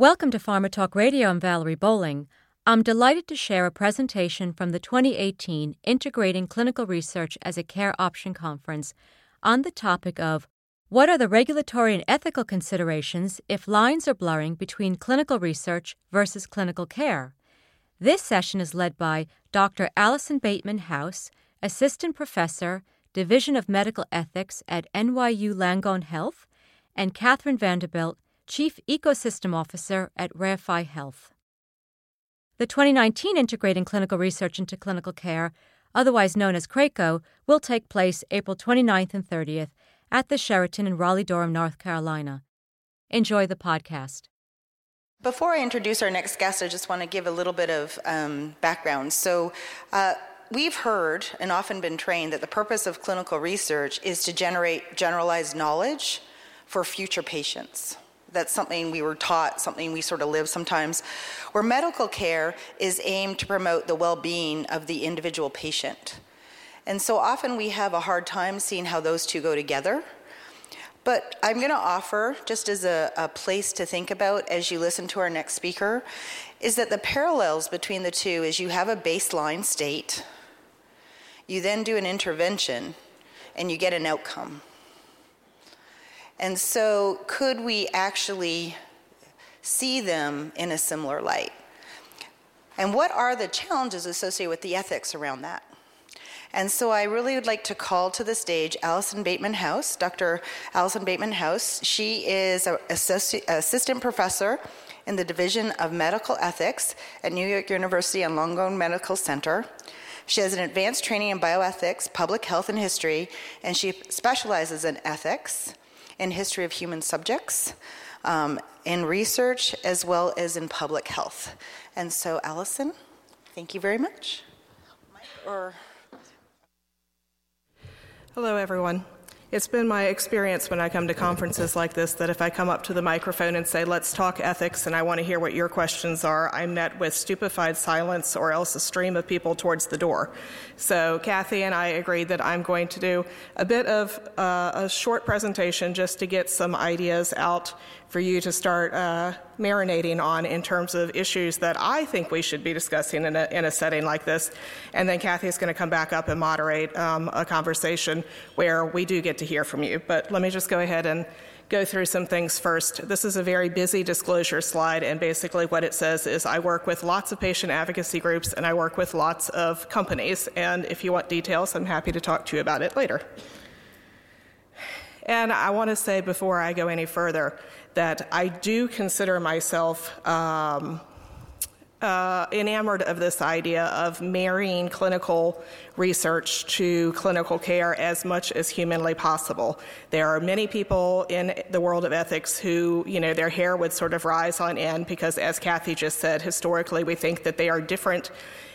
Welcome to Pharma Talk Radio. I'm Valerie Bowling. I'm delighted to share a presentation from the 2018 Integrating Clinical Research as a Care Option Conference on the topic of What are the regulatory and ethical considerations if lines are blurring between clinical research versus clinical care? This session is led by Dr. Alison Bateman House, Assistant Professor, Division of Medical Ethics at NYU Langone Health, and Katherine Vandebelt, Chief Ecosystem Officer at Reify Health. The 2019 Integrating Clinical Research into Clinical Care, otherwise known as CRAACO, will take place April 29th and 30th at the Sheraton in Raleigh Durham, North Carolina. Enjoy the podcast. Before I introduce our next guest, I just want to give a little bit of um, background. So, uh, we've heard and often been trained that the purpose of clinical research is to generate generalized knowledge for future patients. That's something we were taught, something we sort of live sometimes. Where medical care is aimed to promote the well being of the individual patient. And so often we have a hard time seeing how those two go together. But I'm going to offer, just as a, a, place to think about as you listen to our next speaker, is that the parallels between the two is you have a baseline state, you then do an intervention, and you get an outcome. And so, could we actually see them in a similar light? And what are the challenges associated with the ethics around that? And so I really would like to call to the stage Alison Bateman House, Dr. Alison Bateman House. She is an assistant professor in the Division of Medical Ethics at New York University and Langone Medical Center. She has an advanced training in bioethics, public health, and history, and she specializes in ethics in history of human subjects, um, in research, as well as in public health. And so, Alison, thank you very much. Hello, everyone. It's been my experience when I come to conferences like this that if I come up to the microphone and say, let's talk ethics, and I want to hear what your questions are, I'm met with stupefied silence or else a stream of people towards the door. So, Kathy and I agreed that I'm going to do a bit of uh, a short presentation just to get some ideas out for you to start uh, marinating on in terms of issues that I think we should be discussing in a, in a setting like this. And then Kathy is going to come back up and moderate um, a conversation where we do get to hear from you. But let me just go ahead and go through some things first. This is a very busy disclosure slide, and basically what it says is I work with lots of patient advocacy groups and I work with lots of companies. And if you want details, I'm happy to talk to you about it later. And I want to say before I go any further that I do consider myself um, uh, enamored of this idea of marrying clinical research to clinical care as much as humanly possible. There are many people in the world of ethics who, you know, their hair would sort of rise on end because, as Kathy just said, historically we think that they are different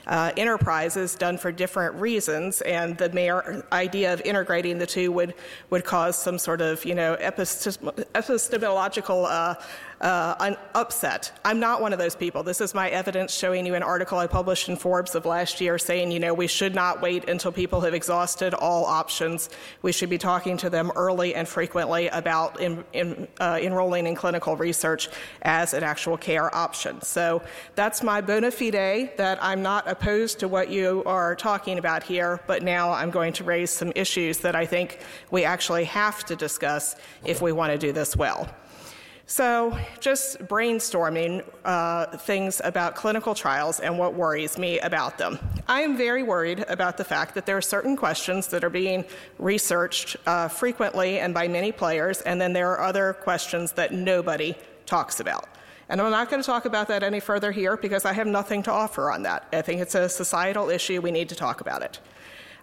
uh, enterprises done for different reasons, and the mere idea of integrating the two would, would cause some sort of, you know, epistemological uh, uh, upset. I'm not one of those people. This is my evidence showing you an article I published in Forbes of last year saying, you know, we should not wait until people have exhausted all options. We should be talking to them early and frequently about in, in, uh, enrolling in clinical research as an actual care option. So that's my bona fide that I'm not opposed to what you are talking about here, but now I'm going to raise some issues that I think we actually have to discuss if we want to do this well. So, just brainstorming uh, things about clinical trials and what worries me about them. I am very worried about the fact that there are certain questions that are being researched uh, frequently and by many players, and then there are other questions that nobody talks about. And I'm not going to talk about that any further here because I have nothing to offer on that. I think it's a societal issue. We need to talk about it.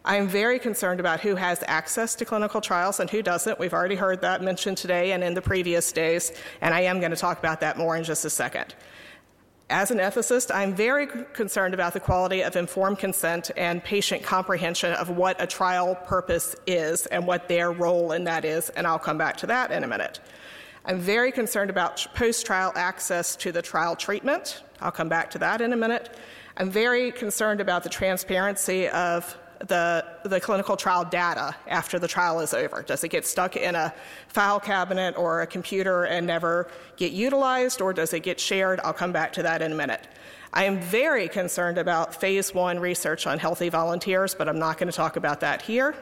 I am very concerned about who has access to clinical trials and who doesn't. We've already heard that mentioned today and in the previous days, and I am going to talk about that more in just a second. As an ethicist, I'm very concerned about the quality of informed consent and patient comprehension of what a trial purpose is and what their role in that is, and I'll come back to that in a minute. I'm very concerned about post trial access to the trial treatment. I'll come back to that in a minute. I'm very concerned about the transparency of the, the clinical trial data after the trial is over? Does it get stuck in a file cabinet or a computer and never get utilized, or does it get shared? I'll come back to that in a minute. I am very concerned about phase one research on healthy volunteers, but I'm not going to talk about that here.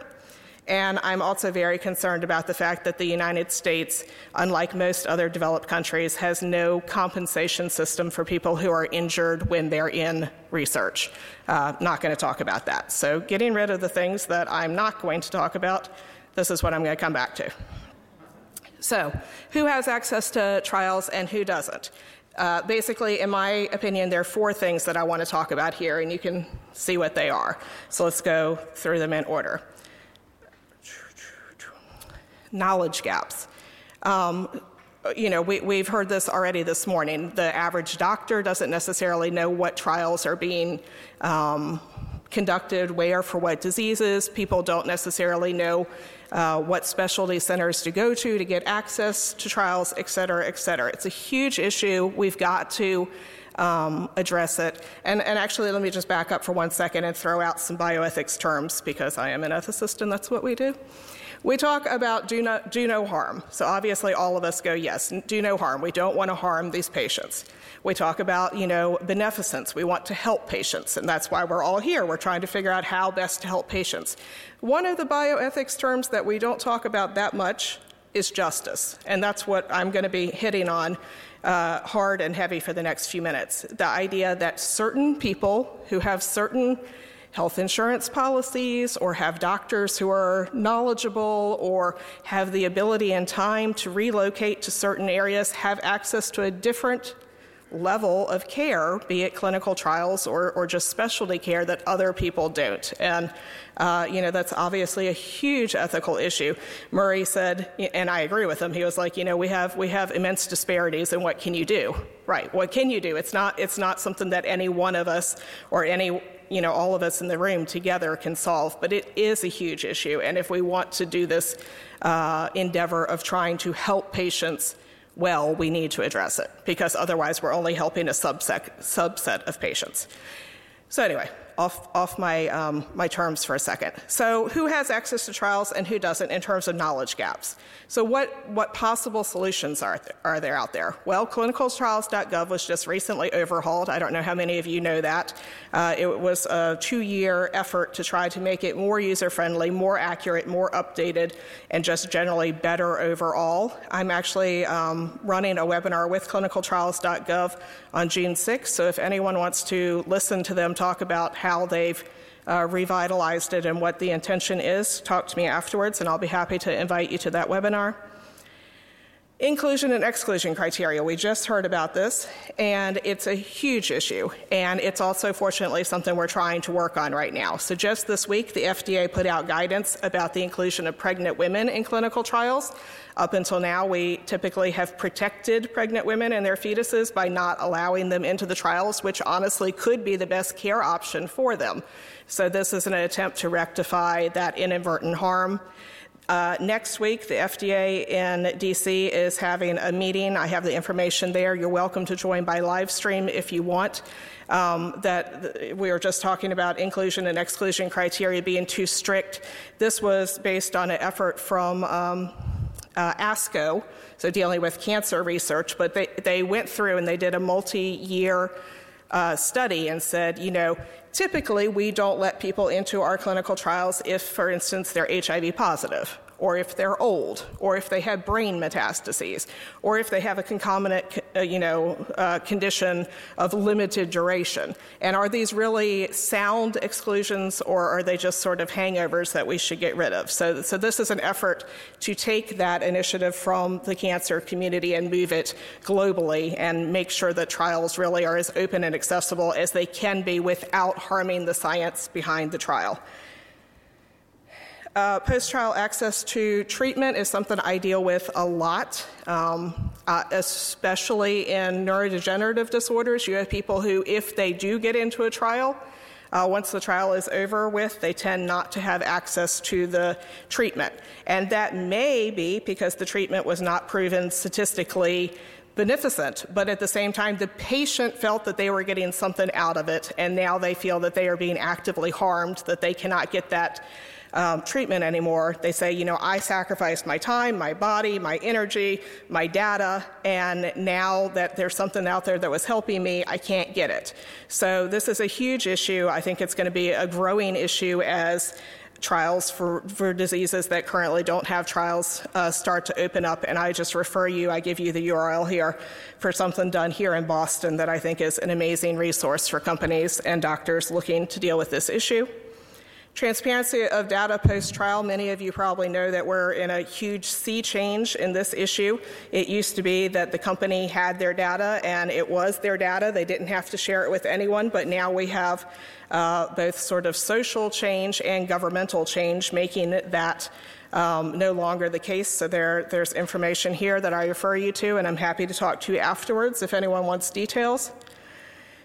And I'm also very concerned about the fact that the United States, unlike most other developed countries, has no compensation system for people who are injured when they're in research. Uh, not going to talk about that. So, getting rid of the things that I'm not going to talk about, this is what I'm going to come back to. So, who has access to trials and who doesn't? Uh, basically, in my opinion, there are four things that I want to talk about here, and you can see what they are. So let's go through them in order knowledge gaps. Um, you know, we, have heard this already this morning. The average doctor doesn't necessarily know what trials are being um, conducted, where, for what diseases. People don't necessarily know uh, what specialty centers to go to to get access to trials, et cetera, et cetera. It's a huge issue. We've got to um, address it. And, and actually, let me just back up for one second and throw out some bioethics terms because I am an ethicist and that's what we do. We talk about do no, do no harm. So obviously, all of us go, yes, do no harm. We don't want to harm these patients. We talk about, you know, beneficence. We want to help patients, and that's why we're all here. We're trying to figure out how best to help patients. One of the bioethics terms that we don't talk about that much is justice, and that's what I'm going to be hitting on uh, hard and heavy for the next few minutes. The idea that certain people who have certain health insurance policies or have doctors who are knowledgeable or have the ability and time to relocate to certain areas have access to a different level of care, be it clinical trials or, or just specialty care that other people don't. And, uh, you know, that's obviously a huge ethical issue. Murray said, and I agree with him, he was like, you know, we have, we have immense disparities and what can you do? Right, what can you do? It's not, it's not something that any one of us or any you know, all of us in the room together can solve, but it is a huge issue. And if we want to do this uh, endeavor of trying to help patients well, we need to address it because otherwise we're only helping a subset, subset of patients. So, anyway, off, off my, um, my terms for a second. So, who has access to trials and who doesn't in terms of knowledge gaps? So, what, what possible solutions are, th- are there out there? Well, clinicaltrials.gov was just recently overhauled. I don't know how many of you know that. Uh, it was a two year effort to try to make it more user friendly, more accurate, more updated, and just generally better overall. I'm actually um, running a webinar with clinicaltrials.gov on June 6th, so if anyone wants to listen to them talk about how how they've uh, revitalized it and what the intention is, talk to me afterwards, and I'll be happy to invite you to that webinar. Inclusion and exclusion criteria. We just heard about this, and it's a huge issue. And it's also, fortunately, something we're trying to work on right now. So, just this week, the FDA put out guidance about the inclusion of pregnant women in clinical trials. Up until now, we typically have protected pregnant women and their fetuses by not allowing them into the trials, which honestly could be the best care option for them. So, this is an attempt to rectify that inadvertent harm. Uh, next week, the FDA in DC is having a meeting. I have the information there. You're welcome to join by live stream if you want. Um, that we were just talking about inclusion and exclusion criteria being too strict. This was based on an effort from um, uh, ASCO, so dealing with cancer research, but they, they went through and they did a multi year uh, study and said, you know, typically we don't let people into our clinical trials if, for instance, they're HIV positive or if they're old, or if they have brain metastases, or if they have a concomitant, uh, you know, uh, condition of limited duration. And are these really sound exclusions, or are they just sort of hangovers that we should get rid of? So, so this is an effort to take that initiative from the cancer community and move it globally, and make sure that trials really are as open and accessible as they can be without harming the science behind the trial. Uh, Post trial access to treatment is something I deal with a lot, um, uh, especially in neurodegenerative disorders. You have people who, if they do get into a trial, uh, once the trial is over with, they tend not to have access to the treatment. And that may be because the treatment was not proven statistically beneficent, but at the same time, the patient felt that they were getting something out of it, and now they feel that they are being actively harmed, that they cannot get that um, treatment anymore. They say, you know, I sacrificed my time, my body, my energy, my data, and now that there's something out there that was helping me, I can't get it. So this is a huge issue. I think it's going to be a growing issue as trials for, for diseases that currently don't have trials uh, start to open up. And I just refer you, I give you the URL here for something done here in Boston that I think is an amazing resource for companies and doctors looking to deal with this issue. Transparency of data post trial. Many of you probably know that we're in a huge sea change in this issue. It used to be that the company had their data and it was their data. They didn't have to share it with anyone, but now we have uh, both sort of social change and governmental change making that um, no longer the case. So there, there's information here that I refer you to, and I'm happy to talk to you afterwards if anyone wants details.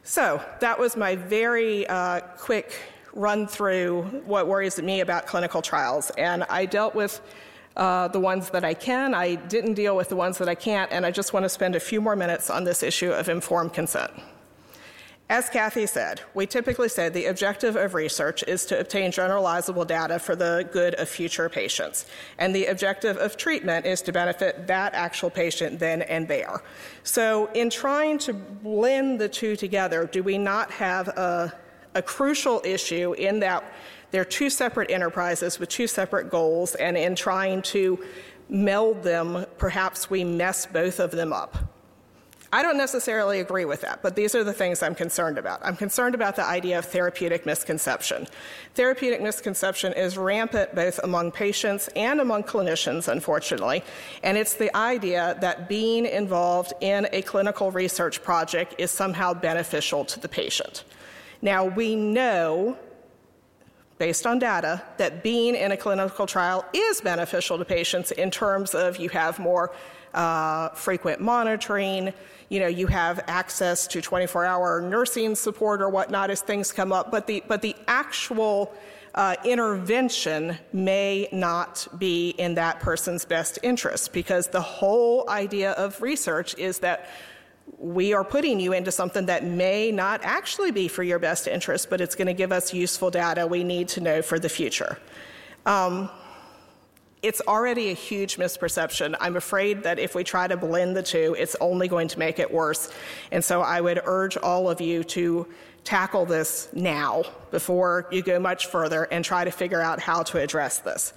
So that was my very uh, quick run through what worries me about clinical trials. And I dealt with uh, the ones that I can. I didn't deal with the ones that I can't. And I just want to spend a few more minutes on this issue of informed consent. As Kathy said, we typically say the objective of research is to obtain generalizable data for the good of future patients. And the objective of treatment is to benefit that actual patient then and there. So, in trying to blend the two together, do we not have a a crucial issue in that they're two separate enterprises with two separate goals, and in trying to meld them, perhaps we mess both of them up. I don't necessarily agree with that, but these are the things I'm concerned about. I'm concerned about the idea of therapeutic misconception. Therapeutic misconception is rampant both among patients and among clinicians, unfortunately, and it's the idea that being involved in a clinical research project is somehow beneficial to the patient. Now, we know, based on data, that being in a clinical trial is beneficial to patients in terms of you have more uh, frequent monitoring, you know, you have access to 24 hour nursing support or whatnot as things come up, but the, but the actual uh, intervention may not be in that person's best interest because the whole idea of research is that we are putting you into something that may not actually be for your best interest, but it's going to give us useful data we need to know for the future. Um, it's already a huge misperception. I'm afraid that if we try to blend the two, it's only going to make it worse. And so I would urge all of you to tackle this now before you go much further and try to figure out how to address this.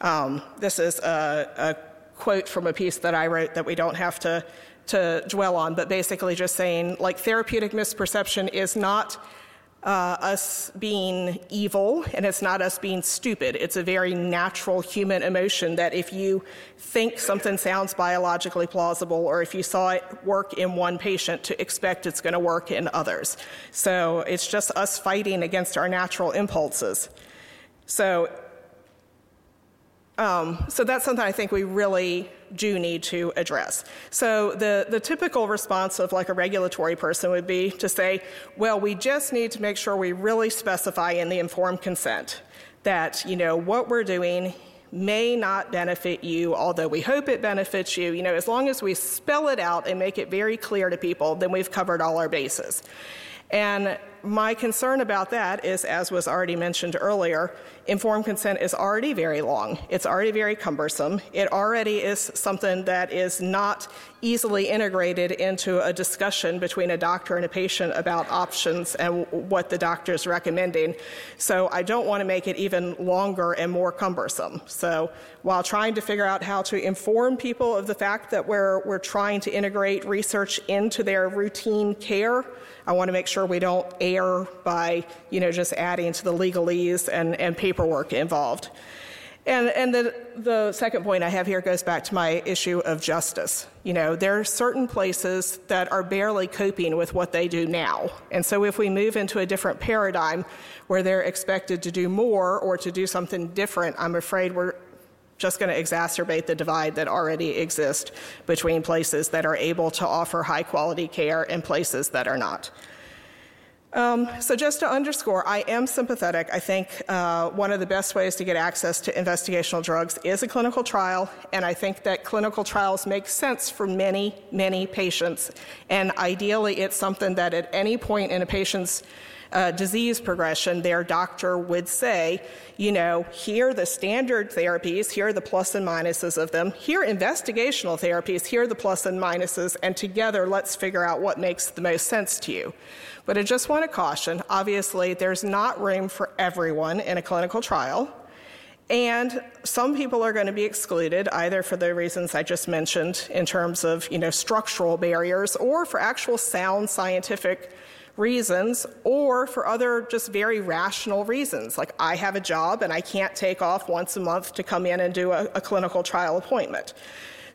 Um, this is a, a quote from a piece that I wrote that we don't have to to dwell on, but basically just saying like therapeutic misperception is not uh, us being evil and it's not us being stupid. It's a very natural human emotion that if you think something sounds biologically plausible or if you saw it work in one patient, to expect it's going to work in others. So it's just us fighting against our natural impulses. So, um, so that's something I think we really do need to address. So the, the typical response of like a regulatory person would be to say, well, we just need to make sure we really specify in the informed consent that, you know, what we're doing may not benefit you, although we hope it benefits you. You know, as long as we spell it out and make it very clear to people, then we've covered all our bases. And my concern about that is, as was already mentioned earlier, informed consent is already very long. It's already very cumbersome. It already is something that is not easily integrated into a discussion between a doctor and a patient about options and what the doctor is recommending. So I don't want to make it even longer and more cumbersome. So while trying to figure out how to inform people of the fact that we're, we're trying to integrate research into their routine care, I want to make sure we don't err by, you know, just adding to the legalese and, and paperwork involved. And, and the, the second point I have here goes back to my issue of justice. You know, there are certain places that are barely coping with what they do now. And so if we move into a different paradigm where they're expected to do more or to do something different, I'm afraid we're just going to exacerbate the divide that already exists between places that are able to offer high quality care and places that are not. Um, so, just to underscore, I am sympathetic. I think uh, one of the best ways to get access to investigational drugs is a clinical trial, and I think that clinical trials make sense for many, many patients. And ideally, it's something that at any point in a patient's uh, disease progression, their doctor would say, you know, here are the standard therapies, here are the plus and minuses of them, here are investigational therapies, here are the plus and minuses, and together let's figure out what makes the most sense to you. But I just want to caution obviously, there's not room for everyone in a clinical trial. And some people are going to be excluded either for the reasons I just mentioned in terms of, you know, structural barriers or for actual sound scientific reasons or for other just very rational reasons. Like I have a job and I can't take off once a month to come in and do a, a clinical trial appointment.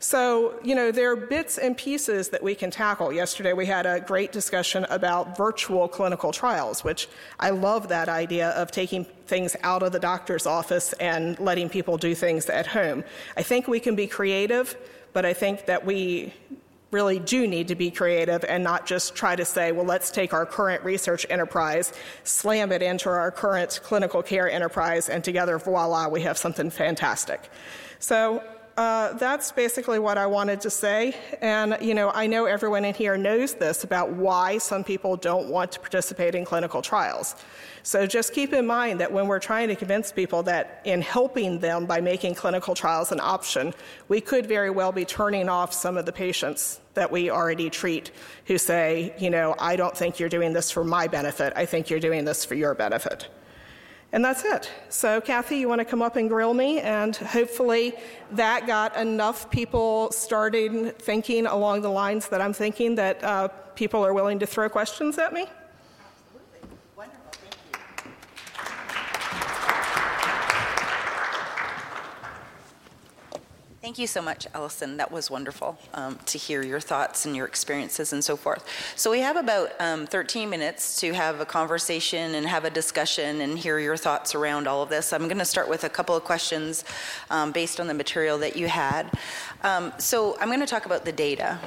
So, you know, there are bits and pieces that we can tackle. Yesterday we had a great discussion about virtual clinical trials, which I love that idea of taking things out of the doctor's office and letting people do things at home. I think we can be creative, but I think that we really do need to be creative and not just try to say, well, let's take our current research enterprise, slam it into our current clinical care enterprise, and together, voila, we have something fantastic. So uh, that's basically what I wanted to say. And, you know, I know everyone in here knows this about why some people don't want to participate in clinical trials. So just keep in mind that when we're trying to convince people that in helping them by making clinical trials an option, we could very well be turning off some of the patients that we already treat who say, you know, I don't think you're doing this for my benefit, I think you're doing this for your benefit. And that's it. So, Kathy, you want to come up and grill me? And hopefully that got enough people starting thinking along the lines that I'm thinking that uh, people are willing to throw questions at me? Thank you so much, Alison. That was wonderful um, to hear your thoughts and your experiences and so forth. So, we have about um, 13 minutes to have a conversation and have a discussion and hear your thoughts around all of this. I'm going to start with a couple of questions um, based on the material that you had. Um, so, I'm going to talk about the data.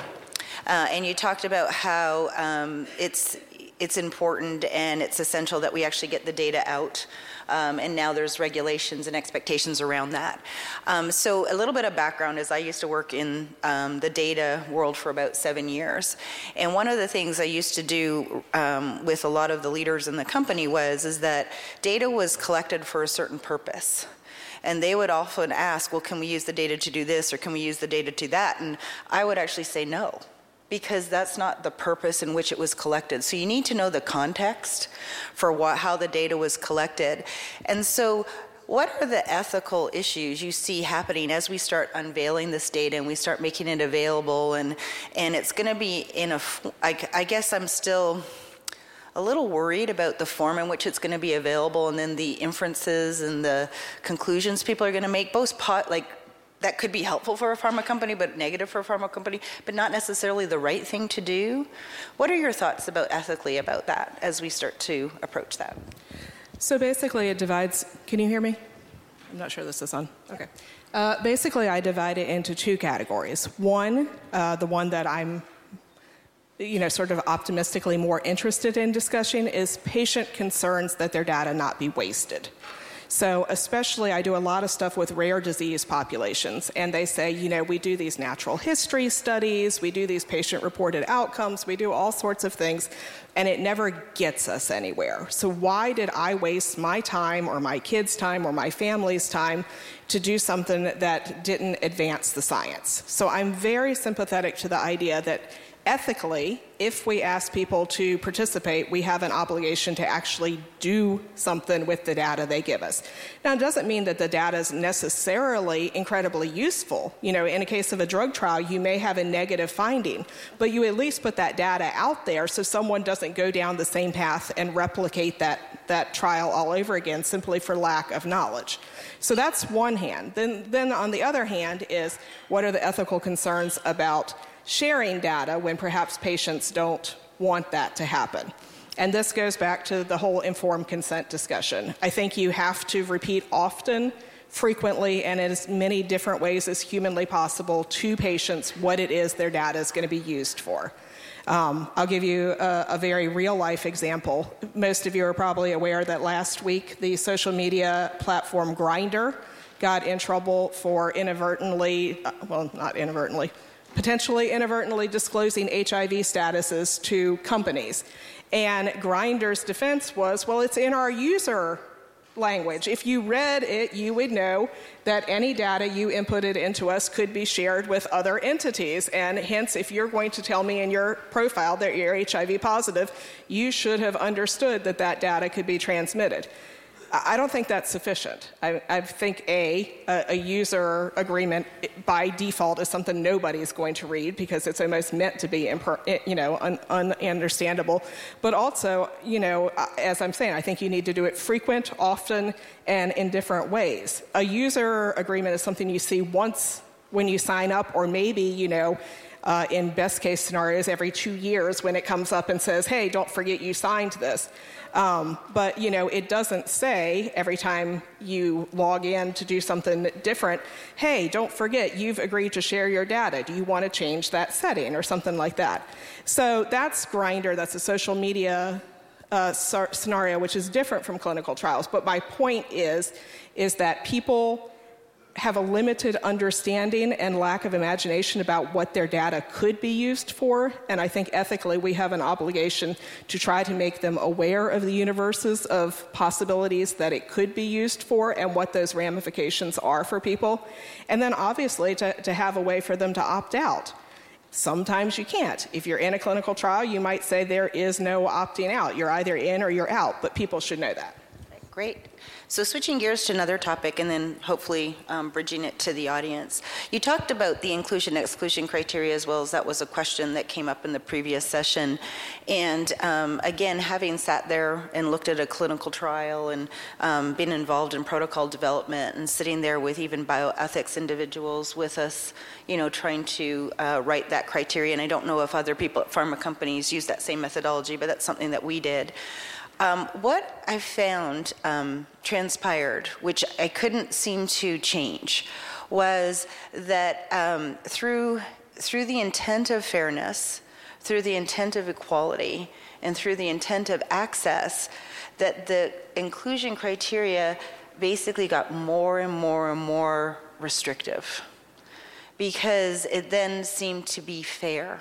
Uh, and you talked about how um, it's it's important and it's essential that we actually get the data out um, and now there's regulations and expectations around that. Um, so a little bit of background is I used to work in um, the data world for about seven years, and one of the things I used to do um, with a lot of the leaders in the company was is that data was collected for a certain purpose and they would often ask, well, can we use the data to do this or can we use the data to that? And I would actually say no because that's not the purpose in which it was collected. So you need to know the context for what, how the data was collected. And so what are the ethical issues you see happening as we start unveiling this data and we start making it available and and it's going to be in a I, I guess I'm still a little worried about the form in which it's going to be available and then the inferences and the conclusions people are going to make both pot like that could be helpful for a pharma company, but negative for a pharma company, but not necessarily the right thing to do. What are your thoughts about ethically about that as we start to approach that? So basically, it divides. Can you hear me? I'm not sure this is on. Okay. Uh, basically, I divide it into two categories. One, uh, the one that I'm you know, sort of optimistically more interested in discussing is patient concerns that their data not be wasted. So, especially, I do a lot of stuff with rare disease populations, and they say, you know, we do these natural history studies, we do these patient reported outcomes, we do all sorts of things, and it never gets us anywhere. So, why did I waste my time, or my kids' time, or my family's time to do something that didn't advance the science? So, I'm very sympathetic to the idea that ethically, if we ask people to participate, we have an obligation to actually do something with the data they give us. Now, it doesn't mean that the data is necessarily incredibly useful. You know, in a case of a drug trial, you may have a negative finding, but you at least put that data out there so someone doesn't go down the same path and replicate that, that trial all over again simply for lack of knowledge. So that's one hand. Then, then on the other hand is what are the ethical concerns about sharing data when perhaps patients don't want that to happen. And this goes back to the whole informed consent discussion. I think you have to repeat often, frequently, and in as many different ways as humanly possible to patients what it is their data is going to be used for. Um, I'll give you a, a, very real life example. Most of you are probably aware that last week the social media platform Grindr got in trouble for inadvertently, uh, well, not inadvertently, potentially inadvertently disclosing HIV statuses to companies. And Grindr's defense was, well, it's in our user language. If you read it, you would know that any data you inputted into us could be shared with other entities. And hence, if you're going to tell me in your profile that you're HIV positive, you should have understood that that data could be transmitted. I don't think that's sufficient. I, I think a, a user agreement by default is something nobody's going to read because it's almost meant to be imper, eh, you know un, ununderstandable. But also, you know, as I'm saying, I think you need to do it frequent, often, and in different ways. A user agreement is something you see once when you sign up, or maybe you know uh, in best case scenarios every two years when it comes up and says, hey, don't forget you signed this. Um, but you know, it doesn't say every time you log in to do something different, hey, don't forget you've agreed to share your data. Do you want to change that setting or something like that? So that's Grindr. That's a social media uh, scenario, which is different from clinical trials. But my point is, is that people have a limited understanding and lack of imagination about what their data could be used for. And I think ethically we have an obligation to try to make them aware of the universes of possibilities that it could be used for and what those ramifications are for people. And then obviously to, to have a way for them to opt out. Sometimes you can't. If you're in a clinical trial, you might say there is no opting out. You're either in or you're out, but people should know that. Great. So, switching gears to another topic and then hopefully um, bridging it to the audience. You talked about the inclusion exclusion criteria as well as that was a question that came up in the previous session. And um, again, having sat there and looked at a clinical trial and um, been involved in protocol development and sitting there with even bioethics individuals with us, you know, trying to uh, write that criteria. And I don't know if other people at pharma companies use that same methodology, but that's something that we did. Um, what I found um, transpired, which I couldn't seem to change, was that um, through, through the intent of fairness, through the intent of equality, and through the intent of access, that the inclusion criteria basically got more and more and more restrictive because it then seemed to be fair.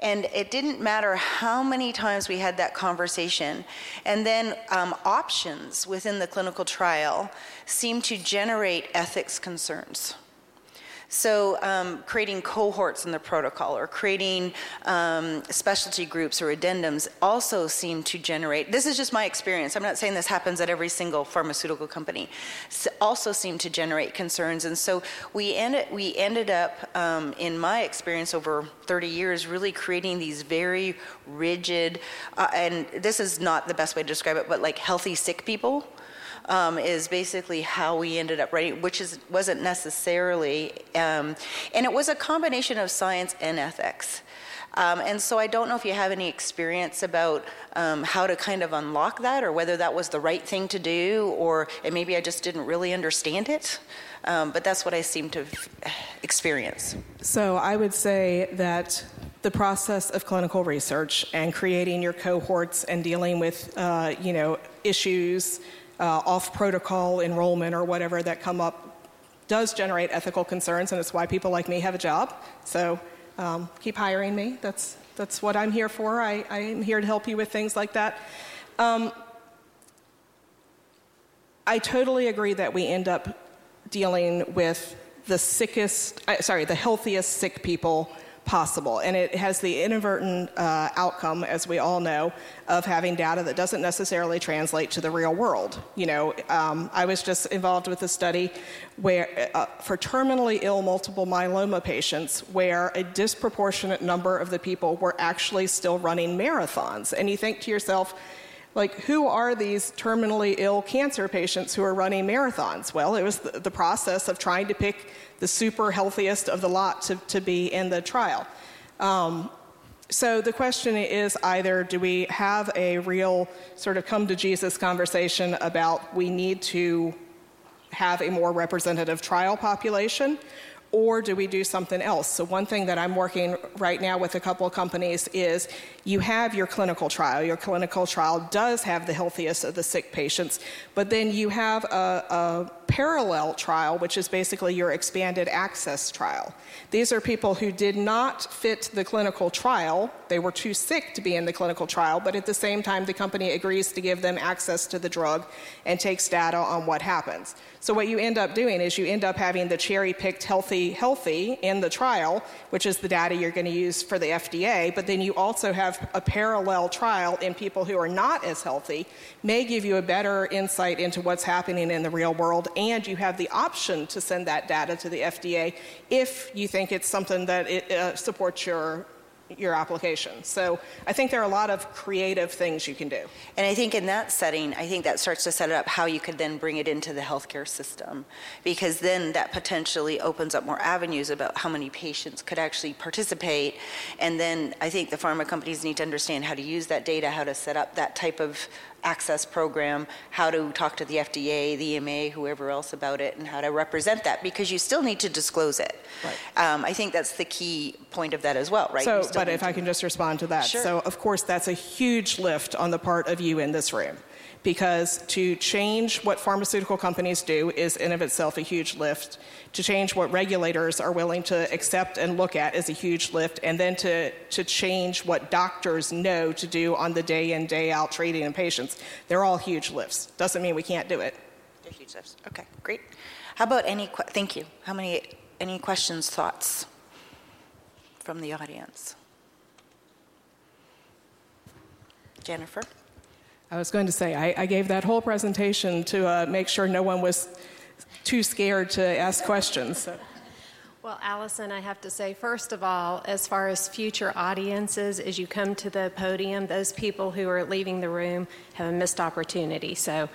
And it didn't matter how many times we had that conversation. And then um, options within the clinical trial seemed to generate ethics concerns. So, um, creating cohorts in the protocol or creating um, specialty groups or addendums also seem to generate, this is just my experience, I'm not saying this happens at every single pharmaceutical company, also seem to generate concerns. And so, we ended, we ended up, um, in my experience over 30 years, really creating these very rigid, uh, and this is not the best way to describe it, but like healthy sick people um, is basically how we ended up writing, which is, wasn't necessarily, um, and it was a combination of science and ethics. Um, and so I don't know if you have any experience about um, how to kind of unlock that or whether that was the right thing to do or maybe I just didn't really understand it. Um, but that's what I seem to experience. So I would say that the process of clinical research and creating your cohorts and dealing with, uh, you know, issues uh, off protocol enrollment or whatever that come up does generate ethical concerns, and it's why people like me have a job. So um, keep hiring me. That's, that's what I'm here for. I, I'm here to help you with things like that. Um, I totally agree that we end up dealing with the sickest, uh, sorry, the healthiest sick people possible. And it has the inadvertent uh, outcome, as we all know, of having data that doesn't necessarily translate to the real world. You know, um, I was just involved with a study where, uh, for terminally ill multiple myeloma patients, where a disproportionate number of the people were actually still running marathons. And you think to yourself, like, who are these terminally ill cancer patients who are running marathons? Well, it was the, the process of trying to pick the super healthiest of the lot to, to be in the trial. Um, so the question is either do we have a real sort of come to Jesus conversation about we need to have a more representative trial population, or do we do something else? So, one thing that I'm working right now with a couple of companies is you have your clinical trial. Your clinical trial does have the healthiest of the sick patients, but then you have a, a parallel trial, which is basically your expanded access trial. These are people who did not fit the clinical trial. They were too sick to be in the clinical trial, but at the same time, the company agrees to give them access to the drug and takes data on what happens. So, what you end up doing is you end up having the cherry picked healthy, healthy in the trial, which is the data you're going to use for the FDA, but then you also have a parallel trial in people who are not as healthy, may give you a better insight into what's happening in the real world, and you have the option to send that data to the FDA if you think it's something that it, uh, supports your your application. So I think there are a lot of creative things you can do. And I think in that setting, I think that starts to set up how you could then bring it into the healthcare system because then that potentially opens up more avenues about how many patients could actually participate. And then I think the pharma companies need to understand how to use that data, how to set up that type of access program, how to talk to the FDA, the EMA, whoever else about it, and how to represent that because you still need to disclose it. Right. Um, I think that's the key point of that as well, right? So, but if to... I can just respond to that. Sure. So, of course, that's a huge lift on the part of you in this room because to change what pharmaceutical companies do is in of itself a huge lift. To change what regulators are willing to accept and look at is a huge lift. And then to, to change what doctors know to do on the day in day out treating in patients. They're all huge lifts. Doesn't mean we can't do it. They're huge lifts. Okay great. How about any thank you. How many any questions thoughts from the audience? Jennifer I was going to say, I, I gave that whole presentation to uh, make sure no one was too scared to ask questions. So. Well, Alison, I have to say, first of all, as far as future audiences, as you come to the podium, those people who are leaving the room have a missed opportunity. So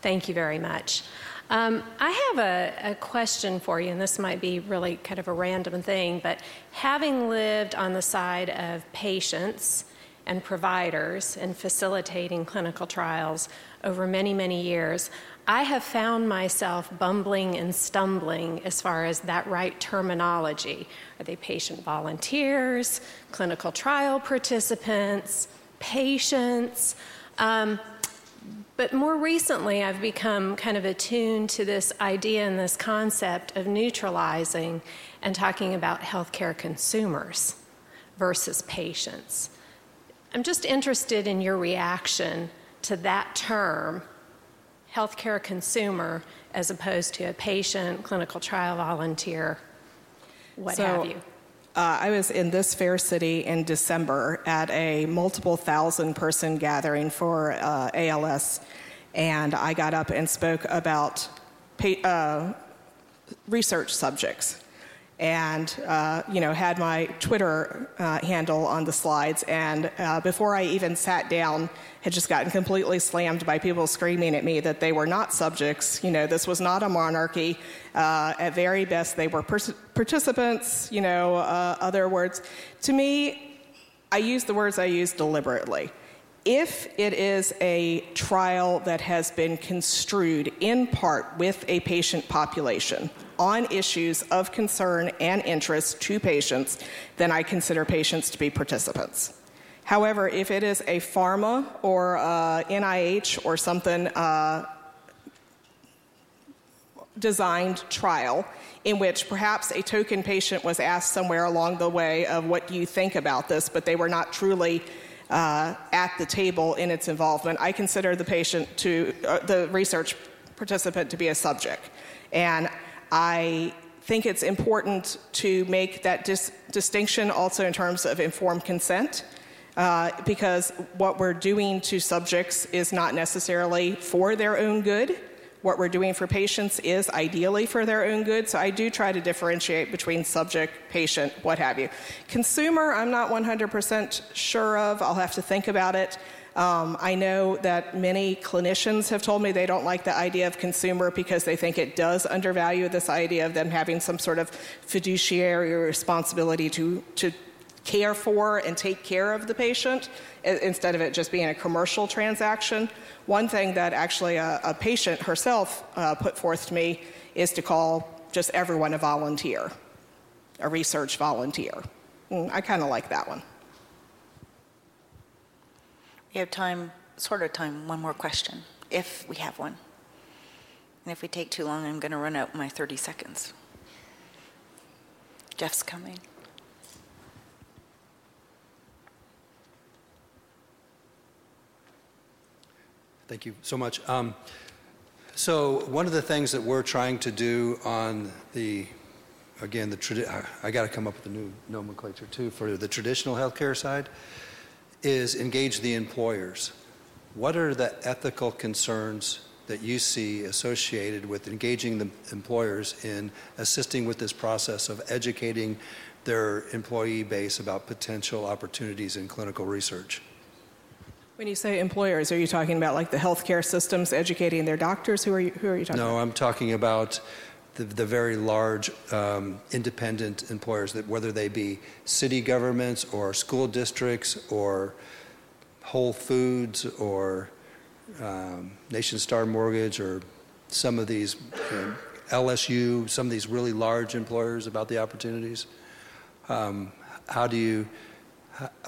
thank you very much. Um, I have a, a, question for you, and this might be really kind of a random thing, but having lived on the side of patients, and providers in facilitating clinical trials over many, many years, I have found myself bumbling and stumbling as far as that right terminology. Are they patient volunteers, clinical trial participants, patients? Um, but more recently, I've become kind of attuned to this idea and this concept of neutralizing and talking about healthcare consumers versus patients. I'm just interested in your reaction to that term, healthcare consumer, as opposed to a patient, clinical trial volunteer, what so, have you. Uh, I was in this fair city in December at a multiple thousand person gathering for uh, ALS, and I got up and spoke about pa- uh, research subjects and uh, you know had my Twitter uh, handle on the slides. And uh, before I even sat down, had just gotten completely slammed by people screaming at me that they were not subjects. You know, this was not a monarchy. Uh, at very best, they were participants. You know, uh, other words. To me, I use the words I use deliberately. If it is a trial that has been construed in part with a patient population, on issues of concern and interest to patients, then I consider patients to be participants. However, if it is a pharma or uh, NIH or something uh, designed trial in which perhaps a token patient was asked somewhere along the way of what do you think about this, but they were not truly uh, at the table in its involvement, I consider the patient to, uh, the research participant to be a subject. And I think it's important to make that dis- distinction also in terms of informed consent. Uh, because what we're doing to subjects is not necessarily for their own good. What we're doing for patients is ideally for their own good. So I do try to differentiate between subject, patient, what have you. Consumer, I'm not 100% sure of. I'll have to think about it. Um, I know that many clinicians have told me they don't like the idea of consumer because they think it does undervalue this idea of them having some sort of fiduciary responsibility to, to care for and take care of the patient instead of it just being a commercial transaction. One thing that actually a, a patient herself uh, put forth to me is to call just everyone a volunteer a research volunteer. Mm, I kind of like that one. We have time, sort of time, one more question, if we have one. And if we take too long, I'm going to run out my 30 seconds. Jeff's coming. Thank you so much. Um, so one of the things that we're trying to do on the, again, the tradi- I got to come up with a new nomenclature too for the traditional healthcare side, is engage the employers. What are the ethical concerns that you see associated with engaging the employers in assisting with this process of educating their employee base about potential opportunities in clinical research? When you say employers, are you talking about like the healthcare systems educating their doctors? Who are you, who are you talking no, about? I'm talking about the, the very large um, independent employers, that whether they be city governments or school districts or Whole Foods or um, Nationstar Mortgage or some of these you know, LSU, some of these really large employers about the opportunities. Um, how do you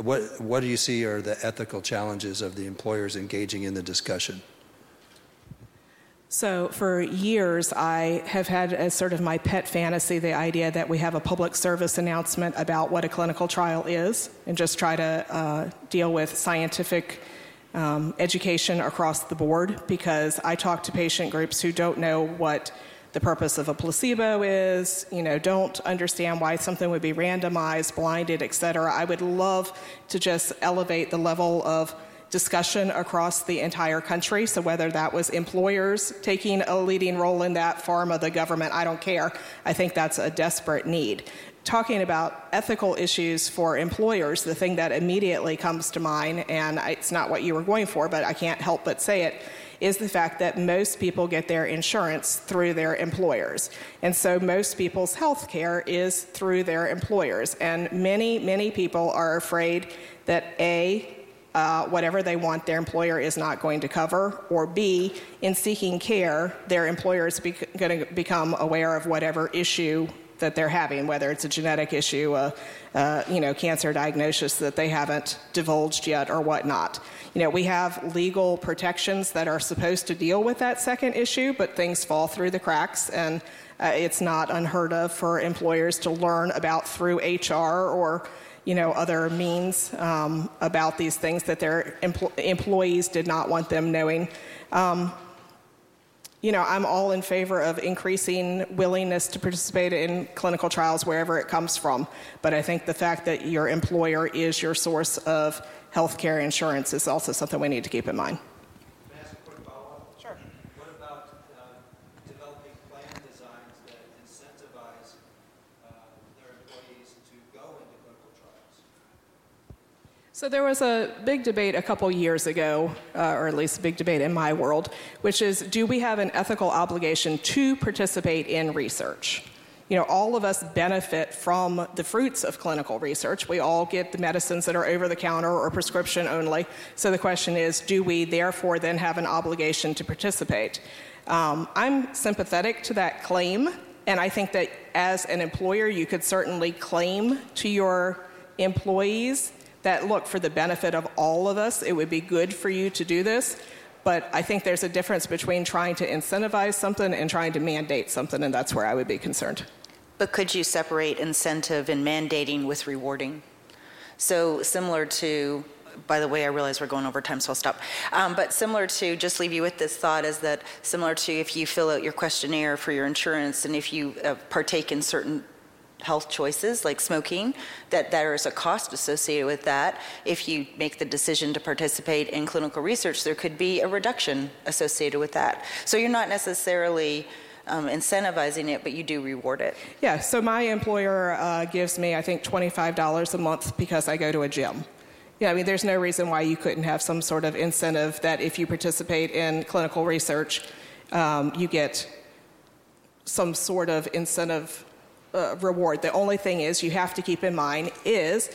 what, what do you see are the ethical challenges of the employers engaging in the discussion? So, for years, I have had as sort of my pet fantasy the idea that we have a public service announcement about what a clinical trial is and just try to uh, deal with scientific um, education across the board because I talk to patient groups who don't know what the purpose of a placebo is, you know, don't understand why something would be randomized, blinded, et cetera. I would love to just elevate the level of discussion across the entire country. So whether that was employers taking a leading role in that, pharma, the government, I don't care. I think that's a desperate need. Talking about ethical issues for employers, the thing that immediately comes to mind, and it's not what you were going for, but I can't help but say it, is the fact that most people get their insurance through their employers. And so most people's health care is through their employers. And many, many people are afraid that A, uh, whatever they want, their employer is not going to cover, or B, in seeking care, their employer is be- going to become aware of whatever issue that they're having, whether it's a genetic issue, a, you know, cancer diagnosis that they haven't divulged yet, or whatnot. You know, we have legal protections that are supposed to deal with that second issue, but things fall through the cracks, and uh, it's not unheard of for employers to learn about through HR or you know other means um, about these things that their empl- employees did not want them knowing. Um, you know, I'm all in favor of increasing willingness to participate in clinical trials wherever it comes from. But I think the fact that your employer is your source of health care insurance is also something we need to keep in mind. So there was a big debate a couple years ago, uh, or at least a big debate in my world, which is do we have an ethical obligation to participate in research? You know, all of us benefit from the fruits of clinical research. We all get the medicines that are over the counter or prescription only. So the question is do we therefore then have an obligation to participate? Um, I'm sympathetic to that claim, and I think that as an employer, you could certainly claim to your employees that look, for the benefit of all of us, it would be good for you to do this. But I think there's a difference between trying to incentivize something and trying to mandate something, and that's where I would be concerned. But could you separate incentive and mandating with rewarding? So, similar to, by the way, I realize we're going over time, so I'll stop. Um, but similar to, just leave you with this thought is that similar to if you fill out your questionnaire for your insurance and if you uh, partake in certain health choices like smoking, that there is a cost associated with that. If you make the decision to participate in clinical research, there could be a reduction associated with that. So you're not necessarily um, incentivizing it, but you do reward it. Yeah, so my employer uh, gives me, I think, $25 a month because I go to a gym. Yeah, I mean, there's no reason why you couldn't have some sort of incentive that if you participate in clinical research, um, you get some sort of incentive uh, reward. The only thing is you have to keep in mind is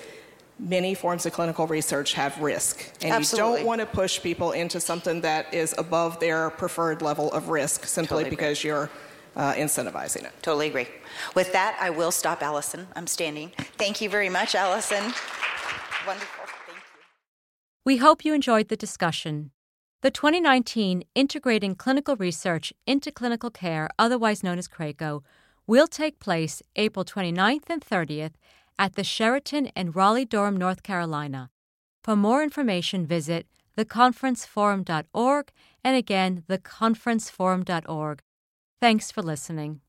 many forms of clinical research have risk. And Absolutely. you don't want to push people into something that is above their preferred level of risk simply Totally because you're uh, incentivizing it. Totally agree. With that, I will stop Alison. I'm standing. Thank you very much, Alison. Wonderful. Thank you. We hope you enjoyed the discussion. The 2019 Integrating Clinical Research into Clinical Care, otherwise known as CRAACO, will take place April 29th and 30th at the Sheraton in Raleigh Durham, North Carolina. For more information, visit theconferenceforum.org and again, theconferenceforum.org. Thanks for listening.